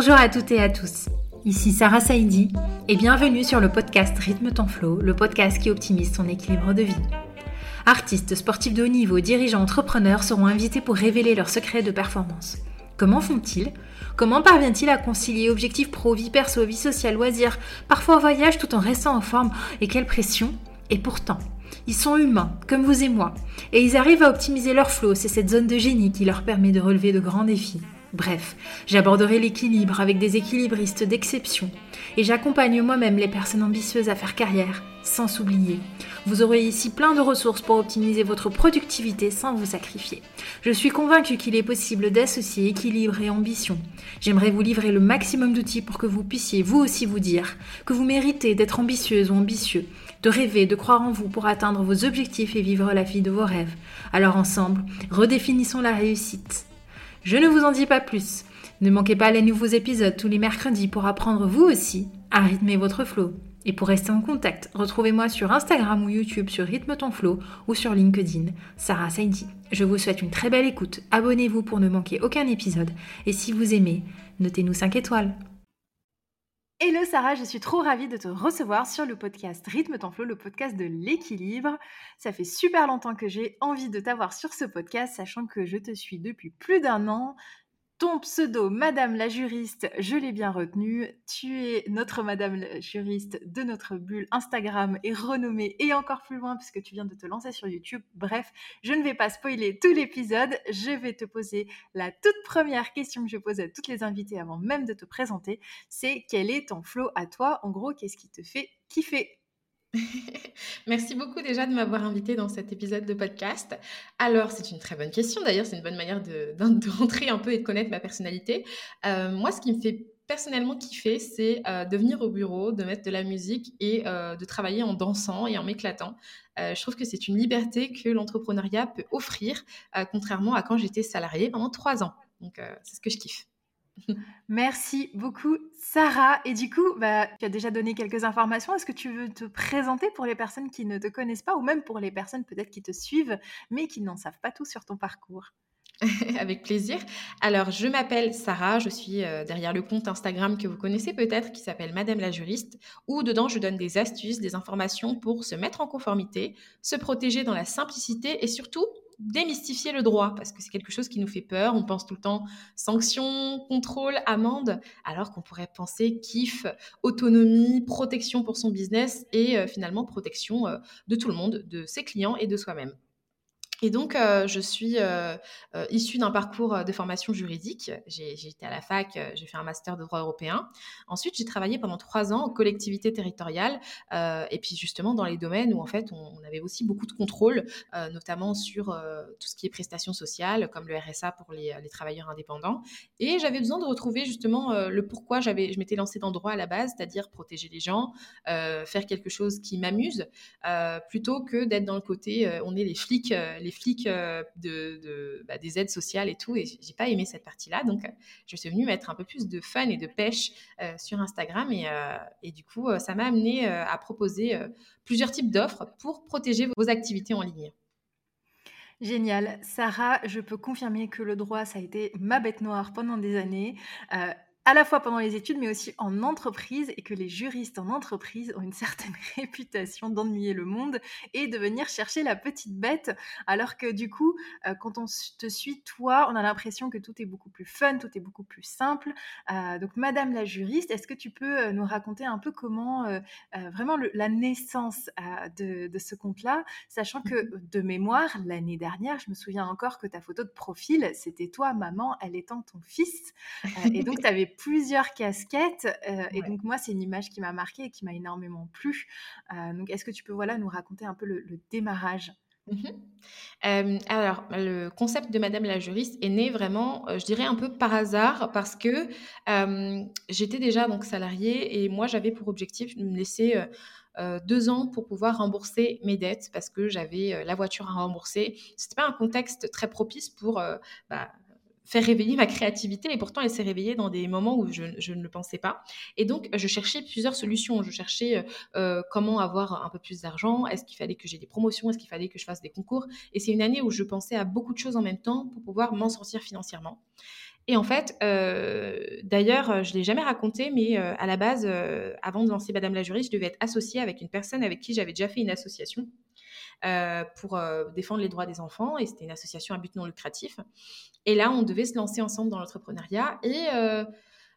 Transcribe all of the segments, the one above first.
Bonjour à toutes et à tous. Ici Sarah Saidi et bienvenue sur le podcast Rythme ton flow, le podcast qui optimise ton équilibre de vie. Artistes, sportifs de haut niveau, dirigeants, entrepreneurs seront invités pour révéler leurs secrets de performance. Comment font-ils? Comment parviennent-ils à concilier objectifs pro, vie perso, vie sociale, loisirs, parfois voyage tout en restant en forme? Et quelle pression? Et pourtant, ils sont humains, comme vous et moi, et ils arrivent à optimiser leur flow, c'est cette zone de génie qui leur permet de relever de grands défis. Bref, j'aborderai l'équilibre avec des équilibristes d'exception et j'accompagne moi-même les personnes ambitieuses à faire carrière sans s'oublier. Vous aurez ici plein de ressources pour optimiser votre productivité sans vous sacrifier. Je suis convaincue qu'il est possible d'associer équilibre et ambition. J'aimerais vous livrer le maximum d'outils pour que vous puissiez vous aussi vous dire que vous méritez d'être ambitieuse ou ambitieux, de rêver, de croire en vous pour atteindre vos objectifs et vivre la vie de vos rêves. Alors ensemble, redéfinissons la réussite. Je ne vous en dis pas plus. Ne manquez pas les nouveaux épisodes tous les mercredis pour apprendre vous aussi à rythmer votre flow. Et pour rester en contact, retrouvez-moi sur Instagram ou YouTube sur Rythme ton flow ou sur LinkedIn, Sarah Saidi. Je vous souhaite une très belle écoute, abonnez-vous pour ne manquer aucun épisode et si vous aimez, notez-nous 5 étoiles. Hello Sarah, je suis trop ravie de te recevoir sur le podcast Rythme ton le podcast de l'équilibre. Ça fait super longtemps que j'ai envie de t'avoir sur ce podcast, sachant que je te suis depuis plus d'un an. Ton pseudo, Madame la juriste, je l'ai bien retenu. Tu es notre Madame la juriste de notre bulle Instagram et renommée et encore plus loin puisque tu viens de te lancer sur YouTube. Bref, je ne vais pas spoiler tout l'épisode. Je vais te poser la toute première question que je pose à toutes les invitées avant même de te présenter. C'est quel est ton flow à toi? En gros, qu'est-ce qui te fait kiffer? Merci beaucoup déjà de m'avoir invité dans cet épisode de podcast. Alors, c'est une très bonne question. D'ailleurs, c'est une bonne manière de, rentrer un peu et de connaître ma personnalité. Euh, moi, ce qui me fait personnellement kiffer, c'est euh, de venir au bureau, de mettre de la musique et euh, de travailler en dansant et en m'éclatant. je trouve que c'est une liberté que l'entrepreneuriat peut offrir, contrairement à quand j'étais salariée pendant trois ans. Donc, c'est ce que je kiffe. Merci beaucoup, Sarah. Et du coup, bah, tu as déjà donné quelques informations. Est-ce que tu veux te présenter pour les personnes qui ne te connaissent pas ou même pour les personnes peut-être qui te suivent mais qui n'en savent pas tout sur ton parcours? Avec plaisir. Alors, je m'appelle Sarah, je suis euh, derrière le compte Instagram que vous connaissez peut-être qui s'appelle Madame la juriste, où dedans je donne des astuces, des informations pour se mettre en conformité, se protéger dans la simplicité et surtout démystifier le droit parce que c'est quelque chose qui nous fait peur. On pense tout le temps sanctions, contrôle, amende, alors qu'on pourrait penser kiff, autonomie, protection pour son business et euh, finalement protection euh, de tout le monde, de ses clients et de soi-même. Et donc, euh, je suis euh, euh, issue d'un parcours de formation juridique. J'ai été à la fac, j'ai fait un master de droit européen. Ensuite, j'ai travaillé pendant trois ans en collectivité territoriale, et puis justement dans les domaines où en fait on, avait aussi beaucoup de contrôle, notamment sur tout ce qui est prestations sociales, comme le RSA pour les, travailleurs indépendants. Et j'avais besoin de retrouver justement le pourquoi j'avais, je m'étais lancée dans le droit à la base, c'est-à-dire protéger les gens, faire quelque chose qui m'amuse, plutôt que d'être dans le côté on est les flics. Les les flics euh, de, bah, des aides sociales et tout. Et j'ai pas aimé cette partie-là. Donc, euh, je suis venue mettre un peu plus de fun et de pêche euh, sur Instagram. Et, et, du coup, ça m'a amené à proposer plusieurs types d'offres pour protéger vos activités en ligne. Génial. Sarah, je peux confirmer que le droit, ça a été ma bête noire pendant des années à la fois pendant les études, mais aussi en entreprise, et que les juristes en entreprise ont une certaine réputation d'ennuyer le monde et de venir chercher la petite bête, alors que du coup, euh, quand on te suit, toi, on a l'impression que tout est beaucoup plus fun, tout est beaucoup plus simple. Euh, donc, Madame la juriste, est-ce que tu peux euh, nous raconter un peu comment vraiment la naissance de, de, ce compte-là, sachant que mmh de mémoire, l'année dernière, je me souviens encore que ta photo de profil, c'était toi, maman, elle étant ton fils, et donc tu avais plusieurs casquettes. Euh, et donc, moi, c'est une image qui m'a marquée et qui m'a énormément plu. Euh, donc, est-ce que tu peux voilà, nous raconter un peu le, démarrage? Mmh euh, alors, le concept de Madame la juriste est né vraiment, je dirais un peu par hasard, parce que j'étais déjà donc salariée et moi j'avais pour objectif de me laisser deux ans pour pouvoir rembourser mes dettes parce que j'avais la voiture à rembourser. C'était pas un contexte très propice pour bah, faire réveiller ma créativité. Et pourtant, elle s'est réveillée dans des moments où je, ne le pensais pas. Et donc, je cherchais plusieurs solutions. Je cherchais euh, comment avoir un peu plus d'argent. Est-ce qu'il fallait que j'ai des promotions? Est-ce qu'il fallait que je fasse des concours? Et c'est une année où je pensais à beaucoup de choses en même temps pour pouvoir m'en sortir financièrement. Et en fait, euh, d'ailleurs, je ne l'ai jamais raconté, mais euh, à la base, avant de lancer Madame la juriste, je devais être associée avec une personne avec qui j'avais déjà fait une association. Euh, pour euh, défendre les droits des enfants et c'était une association à but non lucratif. Et là, on devait se lancer ensemble dans l'entrepreneuriat et euh,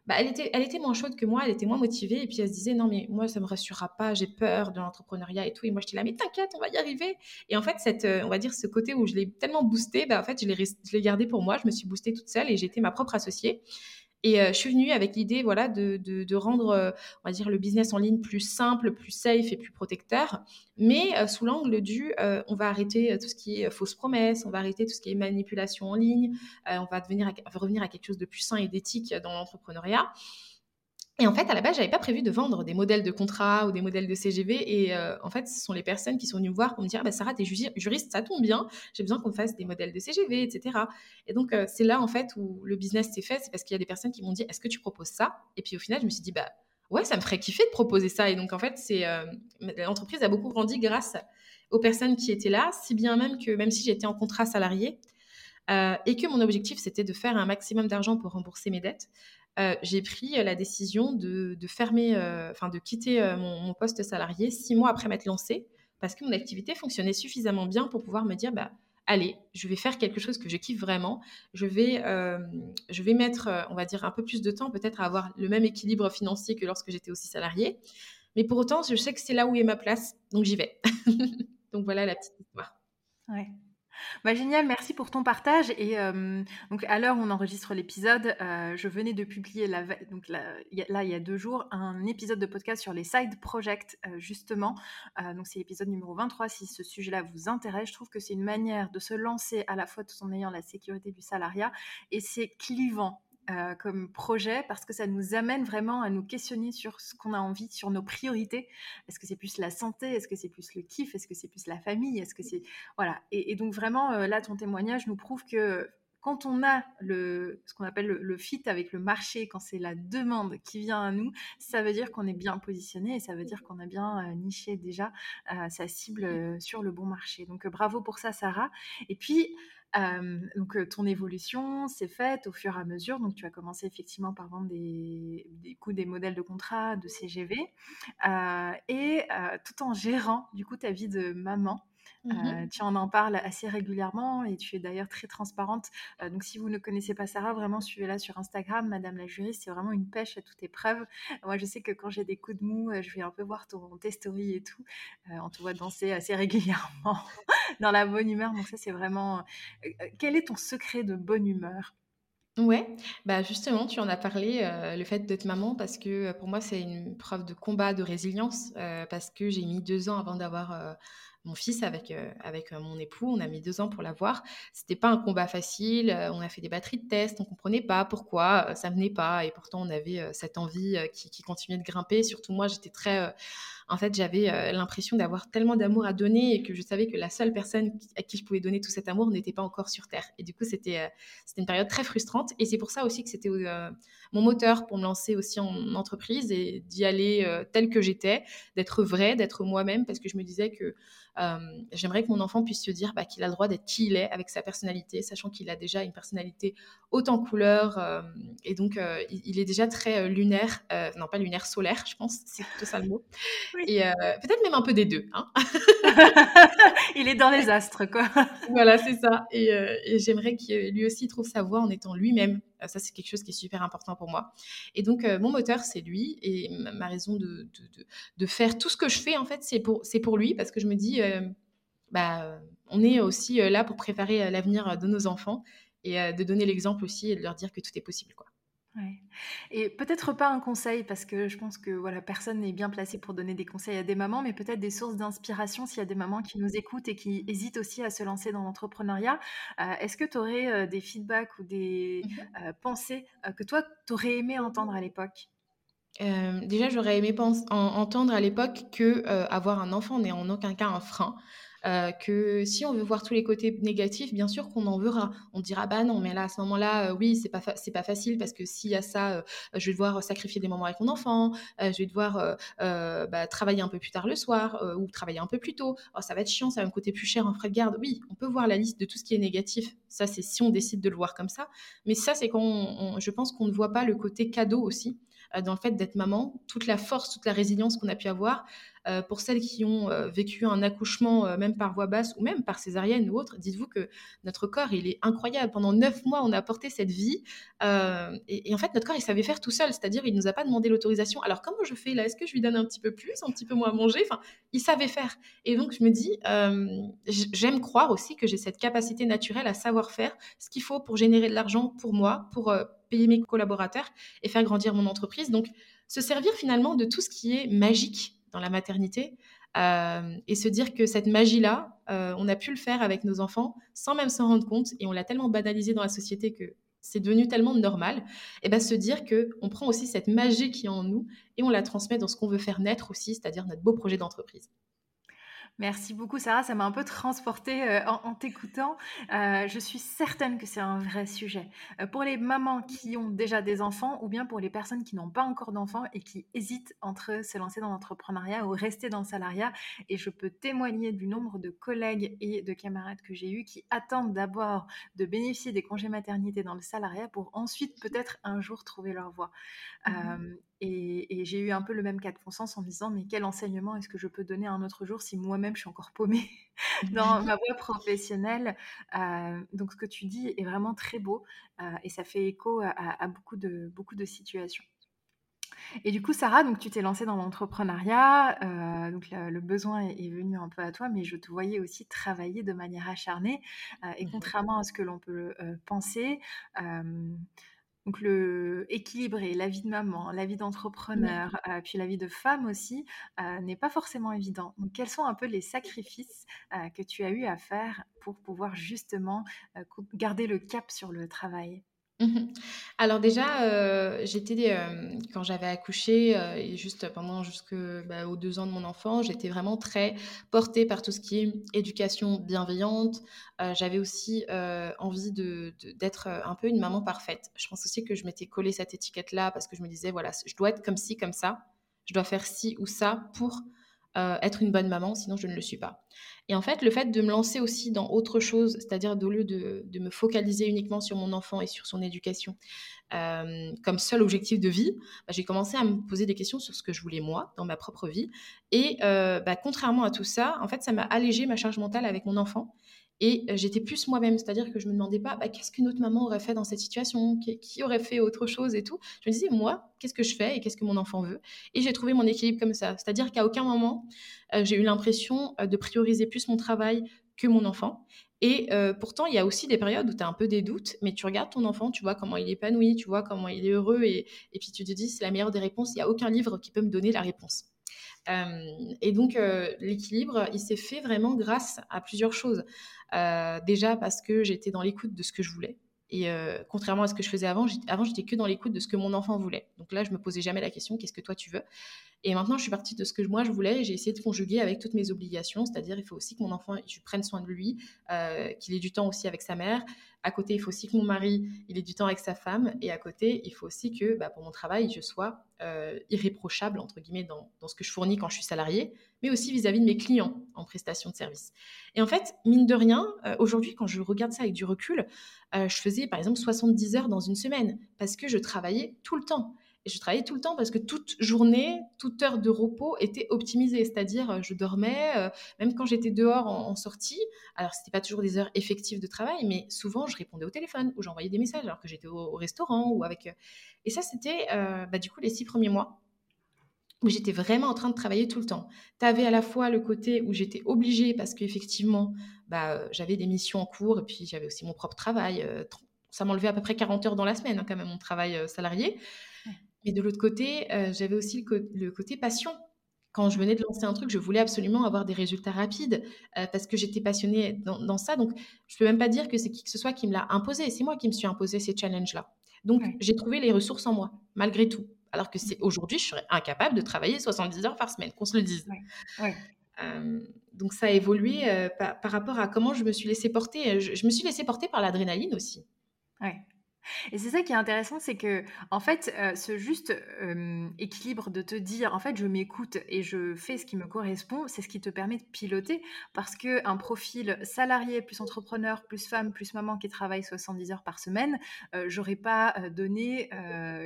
bah, elle, était, elle était moins chaude que moi, elle était moins motivée et puis elle se disait non mais moi ça me rassurera pas, j'ai peur de l'entrepreneuriat et tout et moi j'étais là mais t'inquiète, on va y arriver. Et en fait cette, on va dire ce côté où je l'ai tellement boosté, bah, en fait je l'ai gardé pour moi, je me suis boostée toute seule et j'ai été ma propre associée. Et euh, je suis venue avec l'idée voilà, de, de, rendre euh, on va dire, le business en ligne plus simple, plus safe et plus protecteur, mais euh, sous l'angle du on va arrêter tout ce qui est fausses promesses, on va arrêter tout ce qui est manipulation en ligne, on va, devenir revenir à quelque chose de plus sain et d'éthique dans l'entrepreneuriat. Et en fait, à la base, j'avais pas prévu de vendre des modèles de contrat ou des modèles de CGV. Et euh, en fait, ce sont les personnes qui sont venues me voir pour me dire bah, Sarah, t'es juriste, ça tombe bien, j'ai besoin qu'on fasse des modèles de CGV, etc. Et donc, euh, c'est là, en fait, où le business s'est fait. C'est parce qu'il y a des personnes qui m'ont dit Est-ce que tu proposes ça? Et puis, au final, je me suis dit Bah ouais, ça me ferait kiffer de proposer ça. Et donc, en fait, c'est euh, l'entreprise a beaucoup grandi grâce aux personnes qui étaient là, si bien même que même si j'étais en contrat salarié, et que mon objectif c'était de faire un maximum d'argent pour rembourser mes dettes. Euh, j'ai pris euh, la décision de, fermer, euh, enfin de quitter mon, poste salarié six mois après m'être lancée parce que mon activité fonctionnait suffisamment bien pour pouvoir me dire bah allez, je vais faire quelque chose que je kiffe vraiment. Je vais, je vais mettre, on va dire, un peu plus de temps peut-être à avoir le même équilibre financier que lorsque j'étais aussi salariée. Mais pour autant, je sais que c'est là où est ma place, donc j'y vais. donc voilà la petite histoire. Ouais. Bah, génial, merci pour ton partage. Et donc à l'heure où on enregistre l'épisode, je venais de publier là, il y a deux jours un épisode de podcast sur les side projects justement. donc c'est l'épisode numéro 23. Si ce sujet-là vous intéresse, je trouve que c'est une manière de se lancer à la fois tout en ayant la sécurité du salariat et c'est clivant euh, comme projet parce que ça nous amène vraiment à nous questionner sur ce qu'on a envie, sur nos priorités. Est-ce que c'est plus la santé? Est-ce que c'est plus le kiff? Est-ce que c'est plus la famille? Est-ce que c'est voilà et, donc vraiment euh, là ton témoignage nous prouve que quand on a le, ce qu'on appelle le, fit avec le marché, quand c'est la demande qui vient à nous, ça veut dire qu'on est bien positionné et ça veut dire qu'on a bien euh, niché déjà sa cible sur le bon marché. Donc bravo pour ça, Sarah. Et puis, donc ton évolution s'est faite au fur et à mesure. Donc tu as commencé effectivement par vendre des, des des modèles de contrat, de CGV, et tout en gérant du coup ta vie de maman. Mmh tu en en parles assez régulièrement et tu es d'ailleurs très transparente. donc, si vous ne connaissez pas Sarah, vraiment suivez-la sur Instagram, Madame la juriste. C'est vraiment une pêche à toute épreuve. Moi, je sais que quand j'ai des coups de mou, je vais un peu voir ton, tes stories et tout. on te voit danser assez régulièrement dans la bonne humeur. Donc, ça, c'est vraiment. quel est ton secret de bonne humeur? Ouais, bah justement, tu en as parlé, le fait d'être maman, parce que pour moi, c'est une preuve de combat, de résilience, parce que j'ai mis deux ans avant d'avoir mon fils avec, euh, avec mon époux. On a mis deux ans pour l'avoir. C'était pas un combat facile. On a fait des batteries de tests. On comprenait pas pourquoi ça venait pas. Et pourtant, on avait cette envie qui, qui, continuait de grimper. Surtout moi, j'étais très en fait, j'avais euh, l'impression d'avoir tellement d'amour à donner et que je savais que la seule personne à qui je pouvais donner tout cet amour n'était pas encore sur Terre. Et du coup, c'était euh, une période très frustrante. Et c'est pour ça aussi que c'était euh, mon moteur pour me lancer aussi en entreprise et d'y aller tel que j'étais, d'être vrai, d'être moi-même, parce que je me disais que j'aimerais que mon enfant puisse se dire bah, qu'il a le droit d'être qui il est avec sa personnalité, sachant qu'il a déjà une personnalité haute en couleurs. et donc, il, il, est déjà très lunaire, non pas lunaire, solaire, je pense, c'est plutôt ça le mot. Et euh, peut-être même un peu des deux. Hein. il est dans les astres, quoi. voilà, c'est ça. Euh, et, j'aimerais qu'il lui aussi trouve sa voix en étant lui-même. Euh, ça, c'est quelque chose qui est super important pour moi. Et donc, mon moteur, c'est lui. Et ma raison de, de, de, faire tout ce que je fais, en fait, c'est pour, pour lui. Parce que je me dis, bah, on est aussi là pour préparer l'avenir de nos enfants et de donner l'exemple aussi et de leur dire que tout est possible, quoi. Ouais. Et peut-être pas un conseil, parce que je pense que voilà, personne n'est bien placé pour donner des conseils à des mamans, mais peut-être des sources d'inspiration s'il y a des mamans qui nous écoutent et qui hésitent aussi à se lancer dans l'entrepreneuriat. Euh, est-ce que tu aurais euh, des feedbacks ou des mmh euh, pensées que toi, tu aurais aimé entendre à l'époque? Déjà, j'aurais aimé entendre à l'époque que avoir un enfant n'est en aucun cas un frein. Que si on veut voir tous les côtés négatifs, bien sûr qu'on en verra. On dira bah non, mais là à ce moment-là, oui, c'est pas c'est pas facile parce que s'il y a ça, je vais devoir sacrifier des moments avec mon enfant, je vais devoir bah, travailler un peu plus tard le soir ou travailler un peu plus tôt. Oh, ça va être chiant, ça va me coûter plus cher en frais de garde. Oui, on peut voir la liste de tout ce qui est négatif. Ça, c'est si on décide de le voir comme ça. Mais ça, c'est quand je pense qu'on ne voit pas le côté cadeau aussi dans le fait d'être maman, toute la force, toute la résilience qu'on a pu avoir. Euh, pour celles qui ont euh, vécu un accouchement, euh, même par voie basse ou même par césarienne ou autre, dites-vous que notre corps, il est incroyable. Pendant neuf mois, on a porté cette vie. Et, en fait, notre corps, il savait faire tout seul. C'est-à-dire, il ne nous a pas demandé l'autorisation. Alors, comment je fais là? Est-ce que je lui donne un petit peu plus, un petit peu moins à manger? Enfin, il savait faire. Et donc, je me dis, j'aime croire aussi que j'ai cette capacité naturelle à savoir faire ce qu'il faut pour générer de l'argent pour moi, pour payer mes collaborateurs et faire grandir mon entreprise. Donc, se servir finalement de tout ce qui est magique dans la maternité euh, et se dire que cette magie-là, euh, on a pu le faire avec nos enfants sans même s'en rendre compte et on l'a tellement banalisé dans la société que c'est devenu tellement normal, et bien se dire que on prend aussi cette magie qui est en nous et on la transmet dans ce qu'on veut faire naître aussi, c'est-à-dire notre beau projet d'entreprise. Merci beaucoup Sarah, ça m'a un peu transportée euh, en, t'écoutant. Euh, je suis certaine que c'est un vrai sujet. Euh, pour les mamans qui ont déjà des enfants ou bien pour les personnes qui n'ont pas encore d'enfants et qui hésitent entre se lancer dans l'entrepreneuriat ou rester dans le salariat. Et je peux témoigner du nombre de collègues et de camarades que j'ai eus qui attendent d'abord de bénéficier des congés maternité dans le salariat pour ensuite peut-être un jour trouver leur voie. Mmh et, j'ai eu un peu le même cas de conscience en me disant mais quel enseignement est-ce que je peux donner un autre jour si moi-même je suis encore paumée dans ma voie professionnelle? Donc ce que tu dis est vraiment très beau et ça fait écho à, beaucoup, de, beaucoup de situations. Et du coup, Sarah, donc tu t'es lancée dans l'entrepreneuriat, donc le, besoin est, venu un peu à toi, mais je te voyais aussi travailler de manière acharnée. et mmh contrairement à ce que l'on peut penser, donc le équilibrer la vie de maman, la vie d'entrepreneur, euh, puis la vie de femme aussi, euh, n'est pas forcément évident. Donc quels sont un peu les sacrifices euh, que tu as eu à faire pour pouvoir justement garder le cap sur le travail? Mmh Alors déjà, euh, j'étais, euh, quand j'avais accouché, euh, et juste pendant jusque, bah, aux deux ans de mon enfant, j'étais vraiment très portée par tout ce qui est éducation bienveillante. j'avais aussi, envie de d'être, un peu une maman parfaite. Je pense aussi que je m'étais collé cette étiquette-là parce que je me disais: «Voilà, je dois être comme ci, comme ça. Je dois faire ci ou ça pour, être une bonne maman, sinon je ne le suis pas». Et en fait, le fait de me lancer aussi dans autre chose, c'est-à-dire au lieu de, me focaliser uniquement sur mon enfant et sur son éducation euh, comme seul objectif de vie, bah, j'ai commencé à me poser des questions sur ce que je voulais moi dans ma propre vie. Et euh, bah, contrairement à tout ça, en fait, ça m'a allégé ma charge mentale avec mon enfant. Et euh, j'étais plus moi-même, c'est-à-dire que je me demandais pas bah, qu'est-ce qu'une autre maman aurait fait dans cette situation, qui, aurait fait autre chose et tout? Je me disais, moi, qu'est-ce que je fais et qu'est-ce que mon enfant veut? Et j'ai trouvé mon équilibre comme ça. C'est-à-dire qu'à aucun moment, euh, j'ai eu l'impression euh, de prioriser plus mon travail que mon enfant. Et pourtant, il y a aussi des périodes où tu as un peu des doutes, mais tu regardes ton enfant, tu vois comment il est épanoui, tu vois comment il est heureux, et, et puis tu te dis, c'est la meilleure des réponses, il n'y a aucun livre qui peut me donner la réponse. Et donc, l'équilibre, il s'est fait vraiment grâce à plusieurs choses. Euh, déjà parce que j'étais dans l'écoute de ce que je voulais. Et euh, contrairement à ce que je faisais avant, avant j'étais que dans l'écoute de ce que mon enfant voulait. Donc là, je me posais jamais la question qu'est-ce que toi tu veux? Et maintenant, je suis partie de ce que moi je voulais et j'ai essayé de conjuguer avec toutes mes obligations. C'est-à-dire, il faut aussi que mon enfant, je prenne soin de lui, euh, qu'il ait du temps aussi avec sa mère, à côté, il faut aussi que mon mari, il ait du temps avec sa femme. Et à côté, il faut aussi que bah, pour mon travail, je sois euh, irréprochable, entre guillemets, dans, ce que je fournis quand je suis salariée, mais aussi vis-à-vis de mes clients en prestation de service. Et en fait, mine de rien, euh, aujourd'hui, quand je regarde ça avec du recul, euh, je faisais par exemple 70 heures dans une semaine parce que je travaillais tout le temps. Et je travaillais tout le temps parce que toute journée, toute heure de repos était optimisée. C'est-à-dire, euh, je dormais, même quand j'étais dehors en, sortie. Alors, c'était pas toujours des heures effectives de travail, mais souvent, je répondais au téléphone ou j'envoyais des messages alors que j'étais au, restaurant ou avec. Et ça, c'était bah, du coup les six premiers mois où j'étais vraiment en train de travailler tout le temps. Tu avais à la fois le côté où j'étais obligée parce qu'effectivement, bah, j'avais des missions en cours et puis j'avais aussi mon propre travail. ça m'enlevait à peu près 40 heures dans la semaine, hein, quand même, mon travail salarié. Mais de l'autre côté, euh, j'avais aussi le, côté passion. Quand je venais de lancer un truc, je voulais absolument avoir des résultats rapides euh, parce que j'étais passionnée dans, ça. Donc, je ne peux même pas dire que c'est qui que ce soit qui me l'a imposé. C'est moi qui me suis imposé ces challenges-là. Donc, j'ai trouvé les ressources en moi, malgré tout. Alors que c'est aujourd'hui, je serais incapable de travailler 70 heures par semaine, qu'on se le dise. donc ça a évolué par, rapport à comment je me suis laissée porter. Je, je me suis laissée porter par l'adrénaline aussi. Ouais. Et c'est ça qui est intéressant, c'est que, en fait, euh, ce juste équilibre de te dire, en fait, je m'écoute et je fais ce qui me correspond, c'est ce qui te permet de piloter. Parce qu'un profil salarié, plus entrepreneur, plus femme, plus maman qui travaille 70 heures par semaine, euh, j'aurais pas donné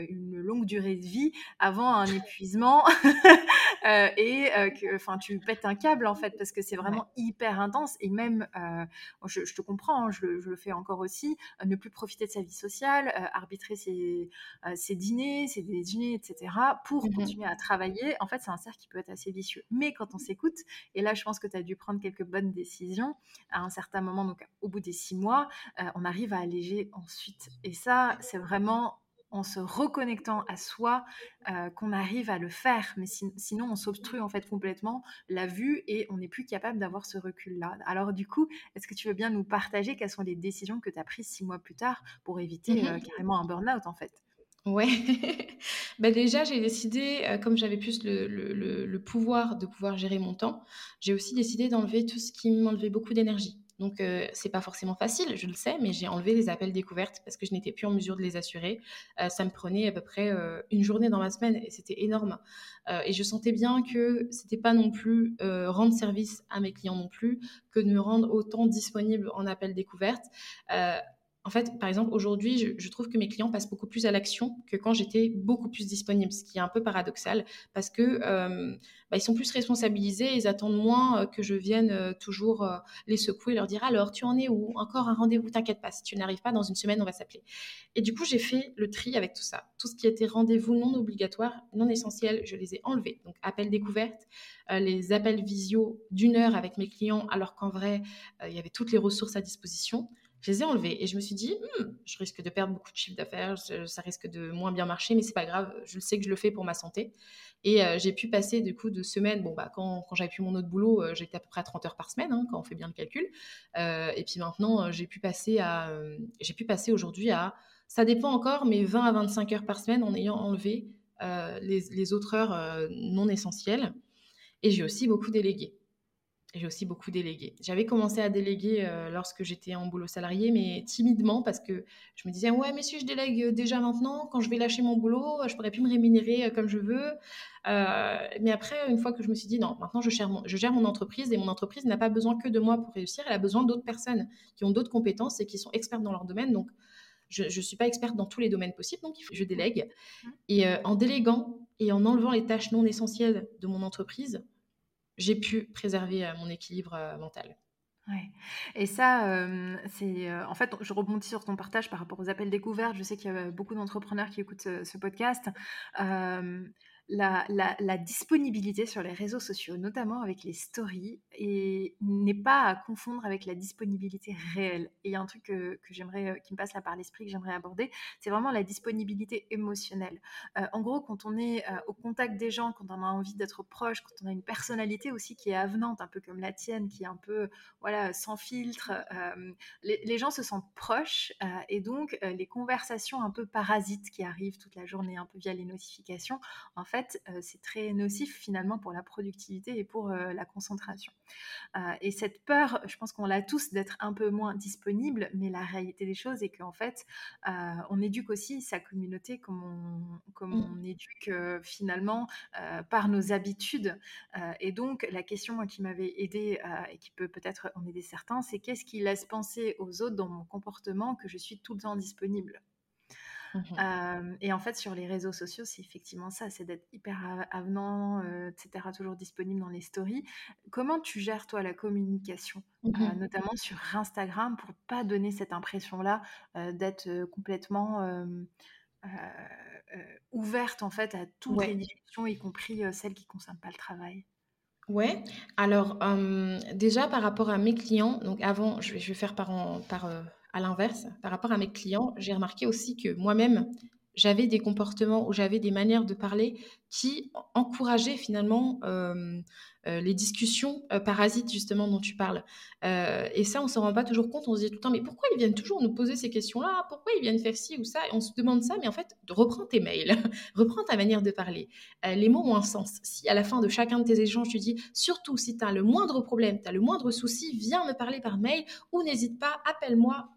une longue durée de vie avant un épuisement et que, enfin, tu pètes un câble, en fait, parce que c'est vraiment hyper intense. Et même, je, te comprends, hein, je, je, le fais encore aussi, ne plus profiter de sa vie sociale euh, arbitrer ses, euh, ses, dîners, ses déjeuners, etc., pour mmh continuer à travailler, en fait, c'est un cercle qui peut être assez vicieux. Mais quand on s'écoute, et là, je pense que tu as dû prendre quelques bonnes décisions à un certain moment, donc au bout des six mois, euh, on arrive à alléger ensuite. Et ça, c'est vraiment en se reconnectant à soi euh, qu'on arrive à le faire. Mais sinon, on s'obstrue en fait complètement la vue et on n'est plus capable d'avoir ce recul-là. Alors du coup, est-ce que tu veux bien nous partager quelles sont les décisions que tu as prises six mois plus tard pour éviter mmh euh, carrément un burn-out en fait? Ouais, bah déjà j'ai décidé, euh, comme j'avais plus le, le, pouvoir de pouvoir gérer mon temps, j'ai aussi décidé d'enlever tout ce qui m'enlevait beaucoup d'énergie. Donc, euh, c'est pas forcément facile, je le sais, mais j'ai enlevé les appels découvertes parce que je n'étais plus en mesure de les assurer. Euh, ça me prenait à peu près euh, une journée dans ma semaine et c'était énorme. et je sentais bien que c'était pas non plus rendre service à mes clients non plus que de me rendre autant disponible en appels découvertes en fait, par exemple, aujourd'hui, je, trouve que mes clients passent beaucoup plus à l'action que quand j'étais beaucoup plus disponible, ce qui est un peu paradoxal parce que euh, bah, ils sont plus responsabilisés, ils attendent moins euh, que je vienne euh, toujours les secouer, leur dire alors tu en es où? Encore un rendez-vous, t'inquiète pas, si tu n'arrives pas dans une semaine, on va s'appeler. Et du coup, j'ai fait le tri avec tout ça. Tout ce qui était rendez-vous non obligatoire, non essentiel, je les ai enlevés. Donc appel découverte, les appels visio d'une heure avec mes clients, alors qu'en vrai, il y avait toutes les ressources à disposition je les ai enlevés et je me suis dit, hmm, je risque de perdre beaucoup de chiffre d'affaires, ça risque de moins bien marcher, mais c'est pas grave, je le sais que je le fais pour ma santé. Et euh, j'ai pu passer du coup de semaines, bon bah quand, quand j'avais plus mon autre boulot, euh, j'étais à peu près à 30 heures par semaine, hein, quand on fait bien le calcul. Euh, et puis maintenant, j'ai pu passer à, j'ai pu passer aujourd'hui à, ça dépend encore, mais 20 à 25 heures par semaine en ayant enlevé les, les, autres heures non essentielles. Et j'ai aussi beaucoup délégué j'ai aussi beaucoup délégué. J'avais commencé à déléguer euh, lorsque j'étais en boulot salarié, mais timidement parce que je me disais ouais mais si je délègue euh, déjà maintenant, quand je vais lâcher mon boulot, je pourrais plus me rémunérer euh, comme je veux. mais après, une fois que je me suis dit non, maintenant je gère, mon, je gère mon entreprise et mon entreprise n'a pas besoin que de moi pour réussir, elle a besoin d'autres personnes qui ont d'autres compétences et qui sont expertes dans leur domaine. Donc je ne suis pas experte dans tous les domaines possibles, donc je délègue. Mmh. Et en déléguant et en enlevant les tâches non essentielles de mon entreprise, j'ai pu préserver euh, mon équilibre euh, mental. Ouais. Et ça, c'est en fait, je rebondis sur ton partage par rapport aux appels découvertes. Je sais qu'il y a beaucoup d'entrepreneurs qui écoutent ce, podcast la, disponibilité sur les réseaux sociaux, notamment avec les stories, n'est pas à confondre avec la disponibilité réelle. Et il y a un truc que, j'aimerais, euh, qui me passe là par l'esprit, que j'aimerais aborder, c'est vraiment la disponibilité émotionnelle. Euh, en gros, quand on est euh, au contact des gens, quand on a envie d'être proche, quand on a une personnalité aussi qui est avenante, un peu comme la tienne, qui est un peu, voilà, sans filtre, les, les, gens se sentent proches, et donc les conversations un peu parasites qui arrivent toute la journée, un peu via les notifications, en fait, euh, c'est très nocif finalement pour la productivité et pour euh, la concentration. Euh, et cette peur, je pense qu'on l'a tous d'être un peu moins disponible, mais la réalité des choses est qu'en fait, on éduque aussi sa communauté comme on, comme mmh. on éduque finalement par nos habitudes. et donc, la question qui m'avait aidé et qui peut peut-être en aider certains, c'est qu'est-ce qui laisse penser aux autres dans mon comportement que je suis tout le temps disponible? Mmh et en fait, sur les réseaux sociaux, c'est effectivement ça, c'est d'être hyper avenant, etc., toujours disponible dans les stories. Comment tu gères, toi, la communication, mmh notamment sur Instagram, pour pas donner cette impression-là d'être complètement ouverte, en fait, à toutes les discussions, y compris celles qui ne concernent pas le travail? Ouais, alors déjà par rapport à mes clients, donc avant, je vais, je vais faire par, par à l'inverse, par rapport à mes clients, j'ai remarqué aussi que moi-même, j'avais des comportements ou j'avais des manières de parler qui encourageaient finalement euh, euh, les discussions euh, parasites justement dont tu parles. et ça, on ne s'en rend pas toujours compte. On se dit tout le temps, mais pourquoi ils viennent toujours nous poser ces questions-là? Pourquoi ils viennent faire ci ou ça? Et on se demande ça, mais en fait, reprends tes mails, reprends ta manière de parler. les mots ont un sens. Si à la fin de chacun de tes échanges, tu dis, surtout si tu as le moindre problème, tu as le moindre souci, viens me parler par mail ou n'hésite pas, appelle-moi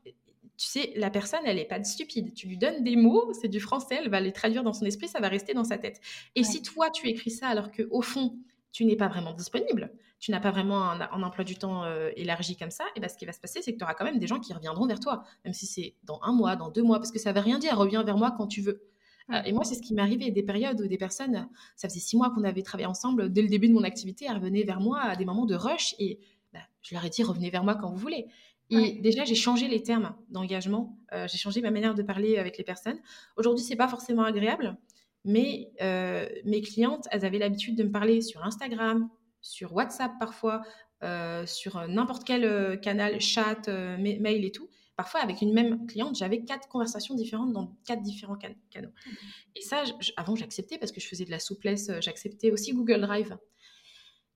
tu sais, la personne, elle n'est pas stupide. Tu lui donnes des mots, c'est du français, elle va les traduire dans son esprit, ça va rester dans sa tête. Et si toi, tu écris ça alors que au fond, tu n'es pas vraiment disponible, tu n'as pas vraiment un, emploi du temps euh, élargi comme ça, et bien ce qui va se passer, c'est que tu auras quand même des gens qui reviendront vers toi, même si c'est dans un mois, dans deux mois, parce que ça ne veut rien dire, reviens vers moi quand tu veux. Euh, et moi, c'est ce qui m'est arrivé, des périodes où des personnes, ça faisait six mois qu'on avait travaillé ensemble, dès le début de mon activité, elles revenaient vers moi à des moments de rush, et bah, je leur ai dit, revenez vers moi quand vous voulez. Et déjà, j'ai changé les termes d'engagement, euh, j'ai changé ma manière de parler avec les personnes. Aujourd'hui, c'est pas forcément agréable, mais euh, mes clientes, elles avaient l'habitude de me parler sur Instagram, sur WhatsApp parfois, euh, sur n'importe quel canal, chat, mail et tout. Parfois, avec une même cliente, j'avais quatre conversations différentes dans quatre différents canaux. Mmh. Et ça, avant, j'acceptais parce que je faisais de la souplesse. J'acceptais aussi Google Drive.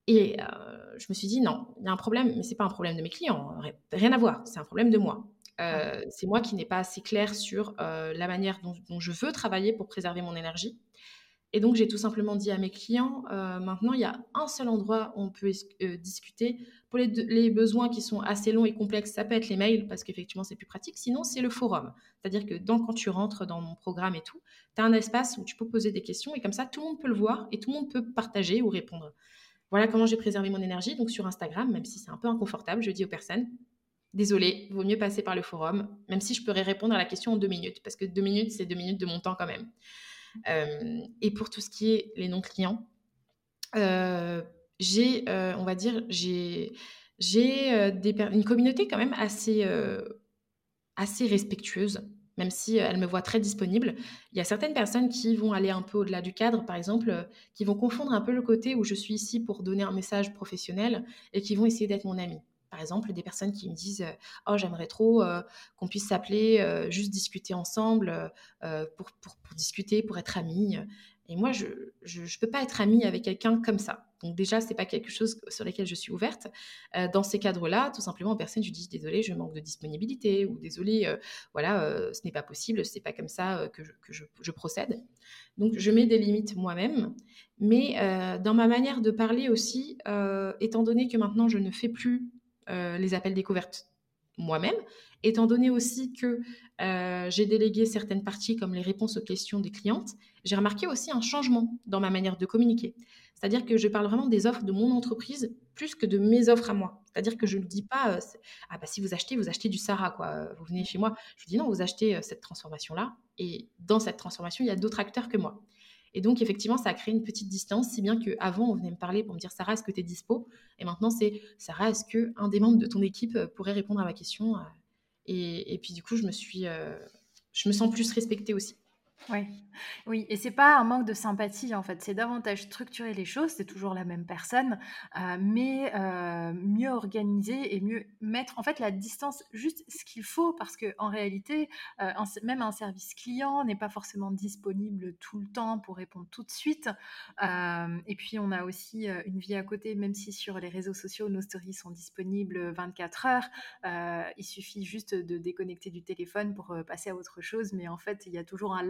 Et euh, je me suis dit, non, il y a un problème, mais ce n'est pas un problème de mes clients, rien à voir, c'est un problème de moi. Euh, c'est moi qui n'ai pas assez clair sur euh, la manière dont, je veux travailler pour préserver mon énergie. Et donc, j'ai tout simplement dit à mes clients, maintenant, il y a un seul endroit où on peut discuter. Pour les, les, besoins qui sont assez longs et complexes, ça peut être les mails, parce qu'effectivement, c'est plus pratique. Sinon, c'est le forum. C'est-à-dire que quand tu rentres dans mon programme et tout, tu as un espace où tu peux poser des questions, et comme ça, tout le monde peut le voir, et tout le monde peut partager ou répondre. Voilà comment j'ai préservé mon énergie. Donc sur Instagram, même si c'est un peu inconfortable, je dis aux personnes, désolé, vaut mieux passer par le forum, même si je pourrais répondre à la question en deux minutes, parce que deux minutes, c'est deux minutes de mon temps quand même. Euh, et pour tout ce qui est les non-clients, euh, j'ai, euh, on va dire, j'ai, j'ai une communauté quand même assez, assez respectueuse même si euh, elle me voit très disponible. Il y a certaines personnes qui vont aller un peu au-delà du cadre, par exemple, euh, qui vont confondre un peu le côté où je suis ici pour donner un message professionnel et qui vont essayer d'être mon ami. Par exemple, des personnes qui me disent euh, Oh, j'aimerais trop qu'on puisse s'appeler, juste discuter ensemble, pour, pour, discuter, pour être amis. Et moi, je ne peux pas être amie avec quelqu'un comme ça. Donc déjà, ce n'est pas quelque chose sur lequel je suis ouverte. Euh, dans ces cadres-là, tout simplement, personne, je dis désolé, je manque de disponibilité ou désolé, euh, voilà, euh, ce n'est pas possible, ce n'est pas comme ça que, je, je, procède. Donc je mets des limites moi-même. Mais dans ma manière de parler aussi, étant donné que maintenant je ne fais plus les appels découvertes moi-même, étant donné aussi que j'ai délégué certaines parties comme les réponses aux questions des clientes, j'ai remarqué aussi un changement dans ma manière de communiquer. C'est-à-dire que je parle vraiment des offres de mon entreprise plus que de mes offres à moi. C'est-à-dire que je ne dis pas, ah bah si vous achetez, vous achetez du Sarah, quoi. Vous venez chez moi. Je dis non, vous achetez cette transformation-là. Et dans cette transformation, il y a d'autres acteurs que moi. Et donc, effectivement, ça a créé une petite distance, si bien qu'avant, on venait me parler pour me dire Sarah, est-ce que tu es dispo? Et maintenant, c'est Sarah, est-ce qu'un des membres de ton équipe pourrait répondre à ma question? Et, puis, du coup, je me suis. je me sens plus respectée aussi. Oui, oui, et c'est pas un manque de sympathie en fait, c'est davantage structurer les choses, c'est toujours la même personne, euh, mais euh, mieux organiser et mieux mettre en fait la distance juste ce qu'il faut parce que en réalité, euh, même un service client n'est pas forcément disponible tout le temps pour répondre tout de suite. et puis on a aussi une vie à côté, même si sur les réseaux sociaux nos stories sont disponibles 24 heures, il suffit juste de déconnecter du téléphone pour passer à autre chose, mais en fait il y a toujours un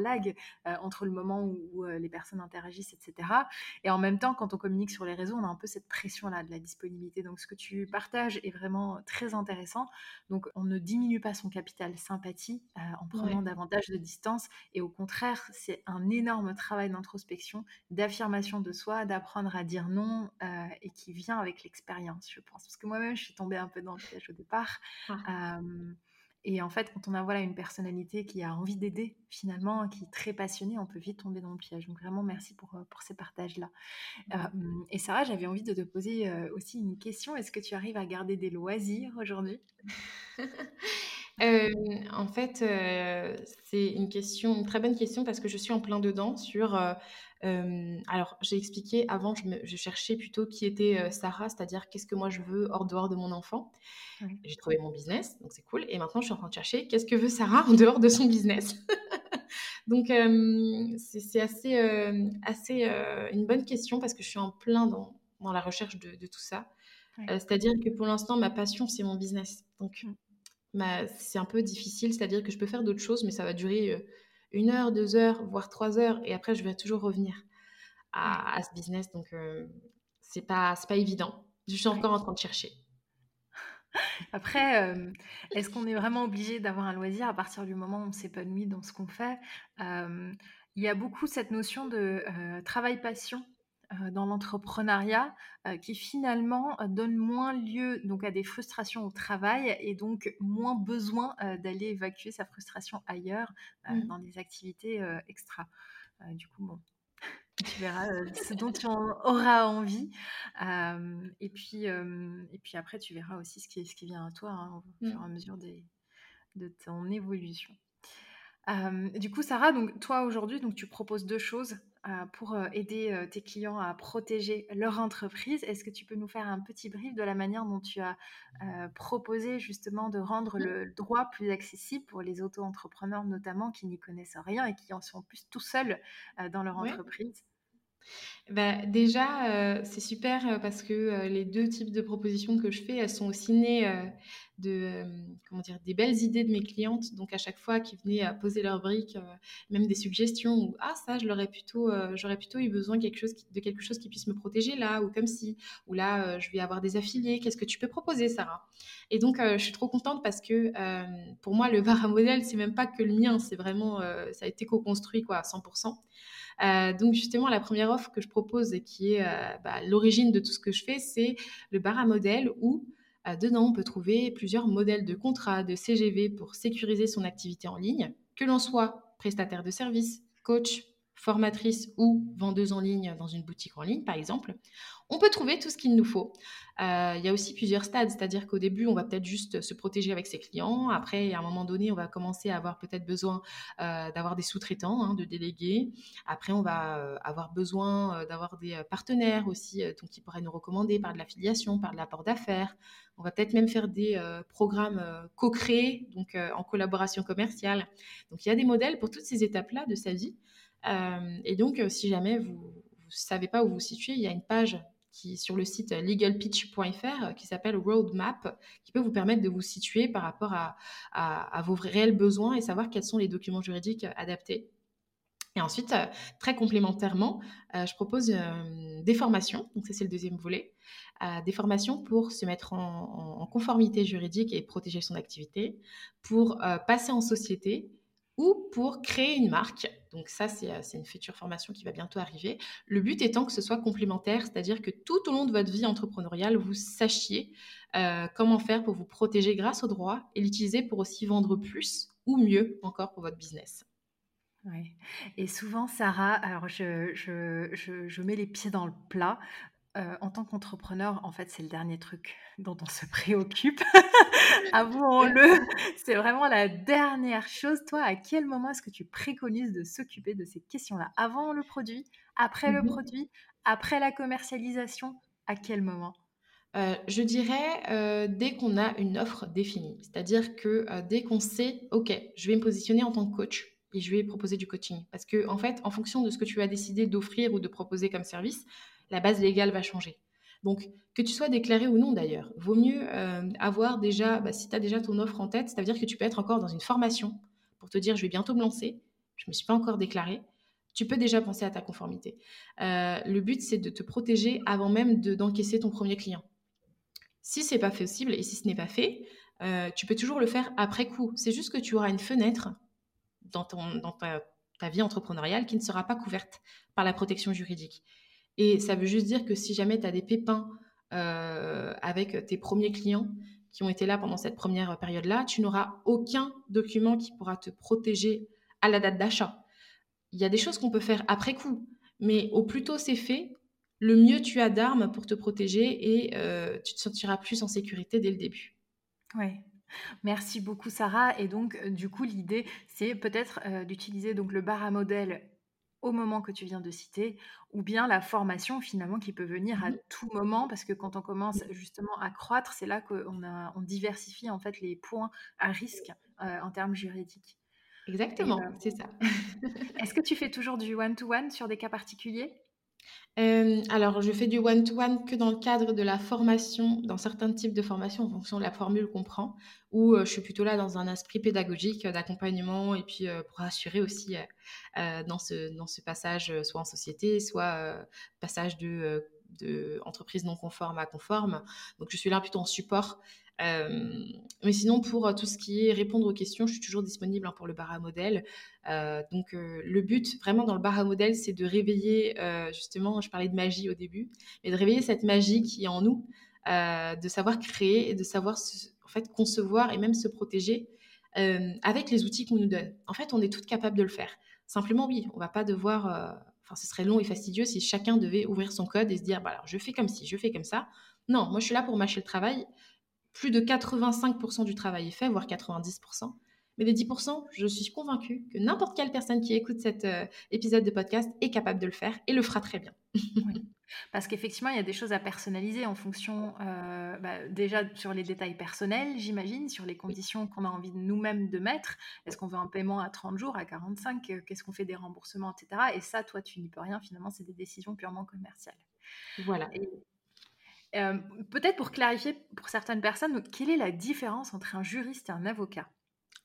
euh, entre le moment où, euh, les personnes interagissent, etc. Et en même temps, quand on communique sur les réseaux, on a un peu cette pression-là de la disponibilité. Donc, ce que tu partages est vraiment très intéressant. Donc, on ne diminue pas son capital sympathie euh, en prenant davantage de distance. Et au contraire, c'est un énorme travail d'introspection, d'affirmation de soi, d'apprendre à dire non et qui vient avec l'expérience, je pense. Parce que moi-même, je suis tombée un peu dans le piège au départ. Ah. Et en fait, quand on a voilà, une personnalité qui a envie d'aider, finalement, qui est très passionnée, on peut vite tomber dans le piège. Donc vraiment, merci pour, euh, pour ces partages-là. Mmh. et Sarah, j'avais envie de te poser euh, aussi une question. Est-ce que tu arrives à garder des loisirs aujourd'hui? Euh, En fait, c'est une question, une très bonne question parce que je suis en plein dedans sur alors, j'ai expliqué avant, je, cherchais plutôt qui était Sarah, c'est-à-dire qu'est-ce que moi je veux hors dehors de mon enfant. J'ai trouvé mon business, donc c'est cool. Et maintenant, je suis en train de chercher qu'est-ce que veut Sarah en dehors de son business. Donc, c'est assez, assez une bonne question parce que je suis en plein dans, dans la recherche de, de tout ça. c'est-à-dire que pour l'instant, ma passion, c'est mon business. Donc, mmh. c'est un peu difficile, c'est-à-dire que je peux faire d'autres choses, mais ça va durer une heure, deux heures, voire trois heures, et après, je vais toujours revenir à, ce business. Donc, euh, c'est pas, pas évident. Je suis encore en train de chercher. Après, euh, est-ce qu'on est vraiment obligé d'avoir un loisir à partir du moment où on s'épanouit dans ce qu'on fait? Euh, Il y a beaucoup cette notion de travail-passion dans l'entrepreneuriat qui finalement donne moins lieu donc à des frustrations au travail et donc moins besoin d'aller évacuer sa frustration ailleurs mmh. dans des activités extra. du coup, bon, tu verras ce dont tu auras envie. et, puis, et puis après, tu verras aussi ce qui, ce qui vient à toi hein, au fur et à mmh. mesure des, de ton évolution. du coup, Sarah, donc toi aujourd'hui, donc tu proposes deux choses pour aider tes clients à protéger leur entreprise. Est-ce que tu peux nous faire un petit brief de la manière dont tu as proposé justement de rendre mmh. le droit plus accessible pour les auto-entrepreneurs notamment qui n'y connaissent rien et qui en sont plus tout seuls dans leur entreprise? Bah, déjà, c'est super parce que les deux types de propositions que je fais, elles sont aussi nées de, comment dire, des belles idées de mes clientes. Donc, à chaque fois qu'ils venaient à poser leurs briques, même des suggestions ou Ah, ça, je plutôt, j'aurais plutôt eu besoin quelque chose de quelque chose qui puisse me protéger là, ou comme si, ou là, je vais avoir des affiliés. Qu'est-ce que tu peux proposer, Sarah? Et donc, je suis trop contente parce que pour moi, le bar modèle, c'est même pas que le mien, c'est vraiment, ça a été co-construit quoi, à 100%. Euh, donc justement, la première offre que je propose et qui est euh, bah, l'origine de tout ce que je fais, c'est le bar à modèle où euh, dedans on peut trouver plusieurs modèles de contrats, de CGV pour sécuriser son activité en ligne, que l'on soit prestataire de services, coach, formatrice ou vendeuse en ligne dans une boutique en ligne, par exemple, on peut trouver tout ce qu'il nous faut. Euh, il y a aussi plusieurs stades, c'est-à-dire qu'au début, on va peut-être juste se protéger avec ses clients. Après, à un moment donné, on va commencer à avoir peut-être besoin euh, d'avoir des sous-traitants, hein, de délégués. Après, on va euh, avoir besoin d'avoir des partenaires aussi, donc qui pourraient nous recommander par de l'affiliation, par de l'apport d'affaires. On va peut-être même faire des programmes co-créés, donc en collaboration commerciale. Donc, il y a des modèles pour toutes ces étapes-là de sa vie. Et donc, si jamais vous ne savez pas où vous vous situez, il y a une page qui sur le site legalpitch.fr qui s'appelle Roadmap, qui peut vous permettre de vous situer par rapport à, vos réels besoins et savoir quels sont les documents juridiques adaptés. Et ensuite, euh, très complémentairement, euh, je propose euh, des formations, donc ça c'est le deuxième volet, des formations pour se mettre en, conformité juridique et protéger son activité, pour passer en société ou pour créer une marque. Donc ça, euh, c'est une future formation qui va bientôt arriver. Le but étant que ce soit complémentaire, c'est-à-dire que tout au long de votre vie entrepreneuriale, vous sachiez euh, comment faire pour vous protéger grâce au droit et l'utiliser pour aussi vendre plus ou mieux encore pour votre business. Oui. Et souvent, Sarah, alors je, je, je, je, mets les pieds dans le plat. Euh, en tant qu'entrepreneur, en fait, c'est le dernier truc dont on se préoccupe. Avouons-le, c'est vraiment la dernière chose. Toi, à quel moment est-ce que tu préconises de s'occuper de ces questions-là? Avant le produit, après le mmh produit, après la commercialisation? À quel moment? Euh, je dirais euh, dès qu'on a une offre définie, c'est-à-dire que dès qu'on sait, ok, je vais me positionner en tant que coach et je vais proposer du coaching, parce que en fait, en fonction de ce que tu as décidé d'offrir ou de proposer comme service, la base légale va changer. Donc, que tu sois déclaré ou non d'ailleurs, vaut mieux euh, avoir déjà, bah, si tu as déjà ton offre en tête, c'est-à-dire que tu peux être encore dans une formation pour te dire je vais bientôt me lancer, je ne me suis pas encore déclaré, tu peux déjà penser à ta conformité. Euh, le but, c'est de te protéger avant même d'encaisser ton premier client. Si ce n'est pas possible et si ce n'est pas fait, euh, tu peux toujours le faire après coup. C'est juste que tu auras une fenêtre dans, ton, ta, vie entrepreneuriale qui ne sera pas couverte par la protection juridique. Et ça veut juste dire que si jamais tu as des pépins euh, avec tes premiers clients qui ont été là pendant cette première période-là, tu n'auras aucun document qui pourra te protéger à la date d'achat. Il y a des choses qu'on peut faire après coup, mais au plus tôt c'est fait, le mieux tu as d'armes pour te protéger et euh, tu te sentiras plus en sécurité dès le début. Oui, Merci beaucoup Sarah. Et donc euh, du coup l'idée c'est peut-être d'utiliser donc le bar à modèle au moment que tu viens de citer, ou bien la formation finalement qui peut venir à mmh tout moment, parce que quand on commence justement à croître, c'est là qu'on on diversifie en fait les points à risque euh, en termes juridiques. Exactement, c'est ça. Est-ce que tu fais toujours du one-to-one sur des cas particuliers? Alors, je fais du one-to-one que dans le cadre de la formation, dans certains types de formations, en fonction de la formule qu'on prend, où je suis plutôt là dans un esprit pédagogique, d'accompagnement, et puis pour assurer aussi dans, ce, dans ce passage, soit en société, soit passage de, de entreprise non conforme à conforme. Donc, je suis là plutôt en support euh, mais sinon, pour euh, tout ce qui est répondre aux questions, je suis toujours disponible hein, pour le bar modèle. Euh, donc, le but vraiment dans le bar modèle, c'est de réveiller, justement, je parlais de magie au début, mais de réveiller cette magie qui est en nous, de savoir créer et de savoir en fait concevoir et même se protéger avec les outils qu'on nous donne. En fait, on est toutes capables de le faire. Simplement, oui, on va pas devoir. Enfin, ce serait long et fastidieux si chacun devait ouvrir son code et se dire, bah, alors, je fais comme ci, je fais comme ça. Non, moi, je suis là pour mâcher le travail plus de 85% du travail est fait, voire 90%. Mais les 10%, je suis convaincue que n'importe quelle personne qui écoute cet euh, épisode de podcast est capable de le faire et le fera très bien. Parce qu'effectivement, il y a des choses à personnaliser en fonction, euh, bah, déjà sur les détails personnels, j'imagine, sur les conditions qu'on a envie de nous-mêmes de mettre. Est-ce qu'on veut un paiement à 30 jours, à 45 euh, Qu'est-ce qu'on fait des remboursements, etc. Et ça, toi, tu n'y peux rien. Finalement, c'est des décisions purement commerciales. Voilà. Euh, peut-être pour clarifier pour certaines personnes, quelle est la différence entre un juriste et un avocat?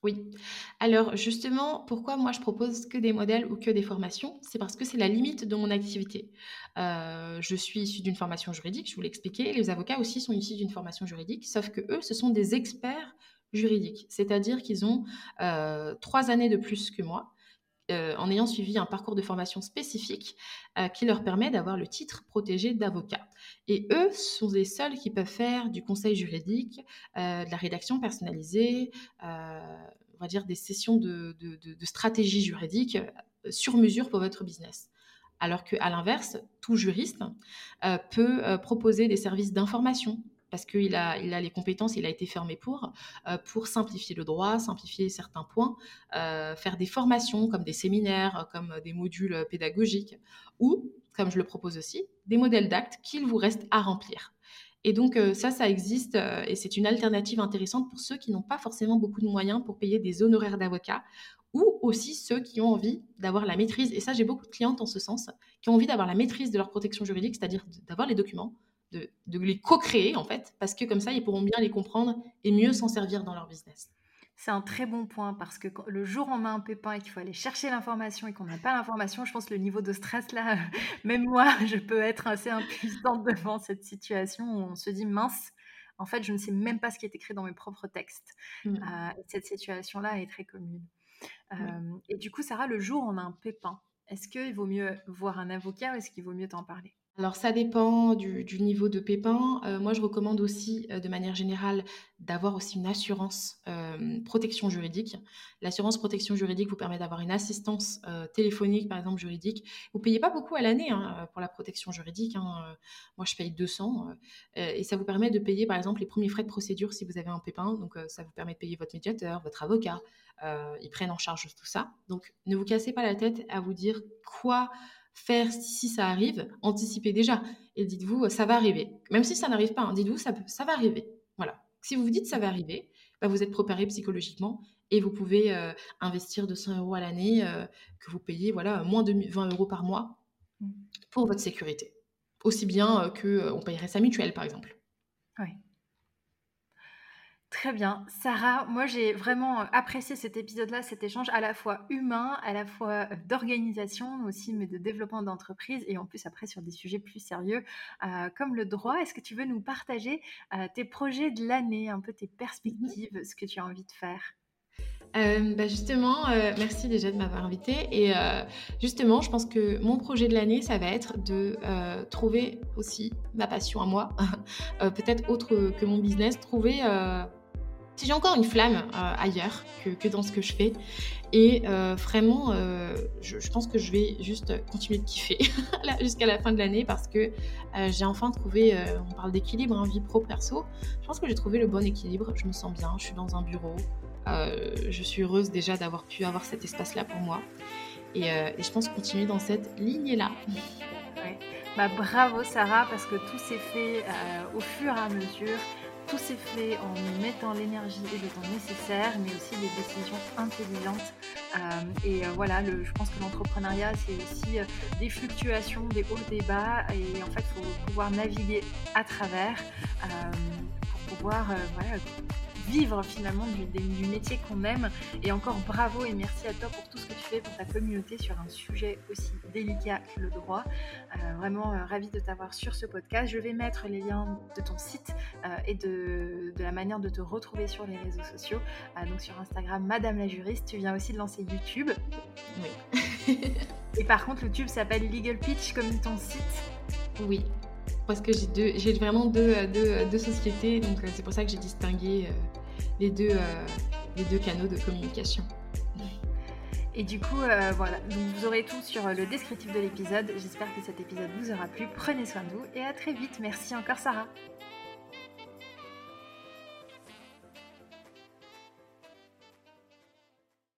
Oui. Alors justement, pourquoi moi je propose que des modèles ou que des formations? C'est parce que c'est la limite de mon activité. Euh, je suis issue d'une formation juridique, je vous l'ai. Les avocats aussi sont issus d'une formation juridique, sauf que eux, ce sont des experts juridiques, c'est-à-dire qu'ils ont euh, trois années de plus que moi. Euh, en ayant suivi un parcours de formation spécifique euh, qui leur permet d'avoir le titre protégé d'avocat. Et eux sont les seuls qui peuvent faire du conseil juridique, euh, de la rédaction personnalisée, on va dire des sessions de, de stratégie juridique sur mesure pour votre business. Alors qu'à l'inverse, tout juriste peut proposer des services d'information parce qu'il a, il a les compétences, il a été fermé pour, euh, pour simplifier le droit, simplifier certains points, euh, faire des formations comme des séminaires, comme des modules pédagogiques, ou, comme je le propose aussi, des modèles d'actes qu'il vous reste à remplir. Et donc euh, ça, ça existe et c'est une alternative intéressante pour ceux qui n'ont pas forcément beaucoup de moyens pour payer des honoraires d'avocat ou aussi ceux qui ont envie d'avoir la maîtrise, et ça j'ai beaucoup de clientes en ce sens, qui ont envie d'avoir la maîtrise de leur protection juridique, c'est-à-dire d'avoir les documents, de, les co-créer en fait, parce que comme ça, ils pourront bien les comprendre et mieux s'en servir dans leur business. C'est un très bon point parce que le jour où on a un pépin et qu'il faut aller chercher l'information et qu'on n'a pas l'information, je pense que le niveau de stress là, même moi, je peux être assez impuissante devant cette situation où on se dit mince, en fait, je ne sais même pas ce qui est écrit dans mes propres textes. Mmh. Euh, cette situation-là est très commune. Euh, et du coup, Sarah, le jour où on a un pépin, est-ce qu'il vaut mieux voir un avocat ou est-ce qu'il vaut mieux t'en parler? Alors ça dépend du, niveau de pépin. Euh, moi, je recommande aussi, euh, de manière générale, d'avoir aussi une assurance euh, protection juridique. L'assurance protection juridique vous permet d'avoir une assistance téléphonique, par exemple juridique. Vous payez pas beaucoup à l'année hein, pour la protection juridique. Hein. Moi, je paye 200 et ça vous permet de payer, par exemple, les premiers frais de procédure si vous avez un pépin. Donc, ça vous permet de payer votre médiateur, votre avocat. ils prennent en charge tout ça. Donc, ne vous cassez pas la tête à vous dire quoi faire si ça arrive, anticipez déjà. Et dites-vous, ça va arriver. Même si ça n'arrive pas, hein, dites-vous, ça, ça va arriver. Voilà. Si vous vous dites ça va arriver, bah, vous êtes préparé psychologiquement et vous pouvez euh, investir 200 euros à l'année euh, que vous payez voilà, moins de 20 euros par mois mmh. pour votre sécurité. Aussi bien euh, qu'on payerait sa mutuelle, par exemple. Oui. Très bien. Sarah, moi j'ai vraiment apprécié cet épisode-là, cet échange à la fois humain, à la fois d'organisation aussi, mais de développement d'entreprise et en plus après sur des sujets plus sérieux euh, comme le droit. Est-ce que tu veux nous partager euh, tes projets de l'année, un peu tes perspectives, ce que tu as envie de faire? Euh, bah, justement, merci déjà de m'avoir invité. Et justement, je pense que mon projet de l'année, ça va être de trouver aussi ma passion à moi, peut-être autre que mon business, trouver si j'ai encore une flamme euh, ailleurs que, dans ce que je fais. Et euh, vraiment, euh, je, pense que je vais juste continuer de kiffer jusqu'à la fin de l'année parce que j'ai enfin trouvé, on parle d'équilibre, hein, vie pro-perso. Je pense que j'ai trouvé le bon équilibre. Je me sens bien, je suis dans un bureau. je suis heureuse déjà d'avoir pu avoir cet espace-là pour moi. Et, je pense continuer dans cette lignée-là. Bah, bravo Sarah, parce que tout s'est fait au fur et à mesure tout s'est fait en mettant l'énergie et le temps nécessaire, mais aussi des décisions intelligentes. et voilà, le, je pense que l'entrepreneuriat, c'est aussi des fluctuations, des hauts, des bas, et en fait, il faut pouvoir naviguer à travers pour pouvoir voilà, vivre finalement du, métier qu'on aime. Et encore bravo et merci à toi pour tout ce que tu fais pour ta communauté sur un sujet aussi délicat que le droit. Euh, vraiment euh, ravi de t'avoir sur ce podcast. Je vais mettre les liens de ton site euh, et de, de, la manière de te retrouver sur les réseaux sociaux. donc sur Instagram, Madame la juriste. Tu viens aussi de lancer YouTube. Oui. et par contre, le tube s'appelle Legal Pitch comme ton site. Oui, parce que j'ai vraiment deux, deux, deux, sociétés, donc c'est pour ça que j'ai distingué les deux, euh, canaux de communication. Et du coup, euh, voilà, donc vous aurez tout sur le descriptif de l'épisode. J'espère que cet épisode vous aura plu. Prenez soin de vous et à très vite. Merci encore Sarah.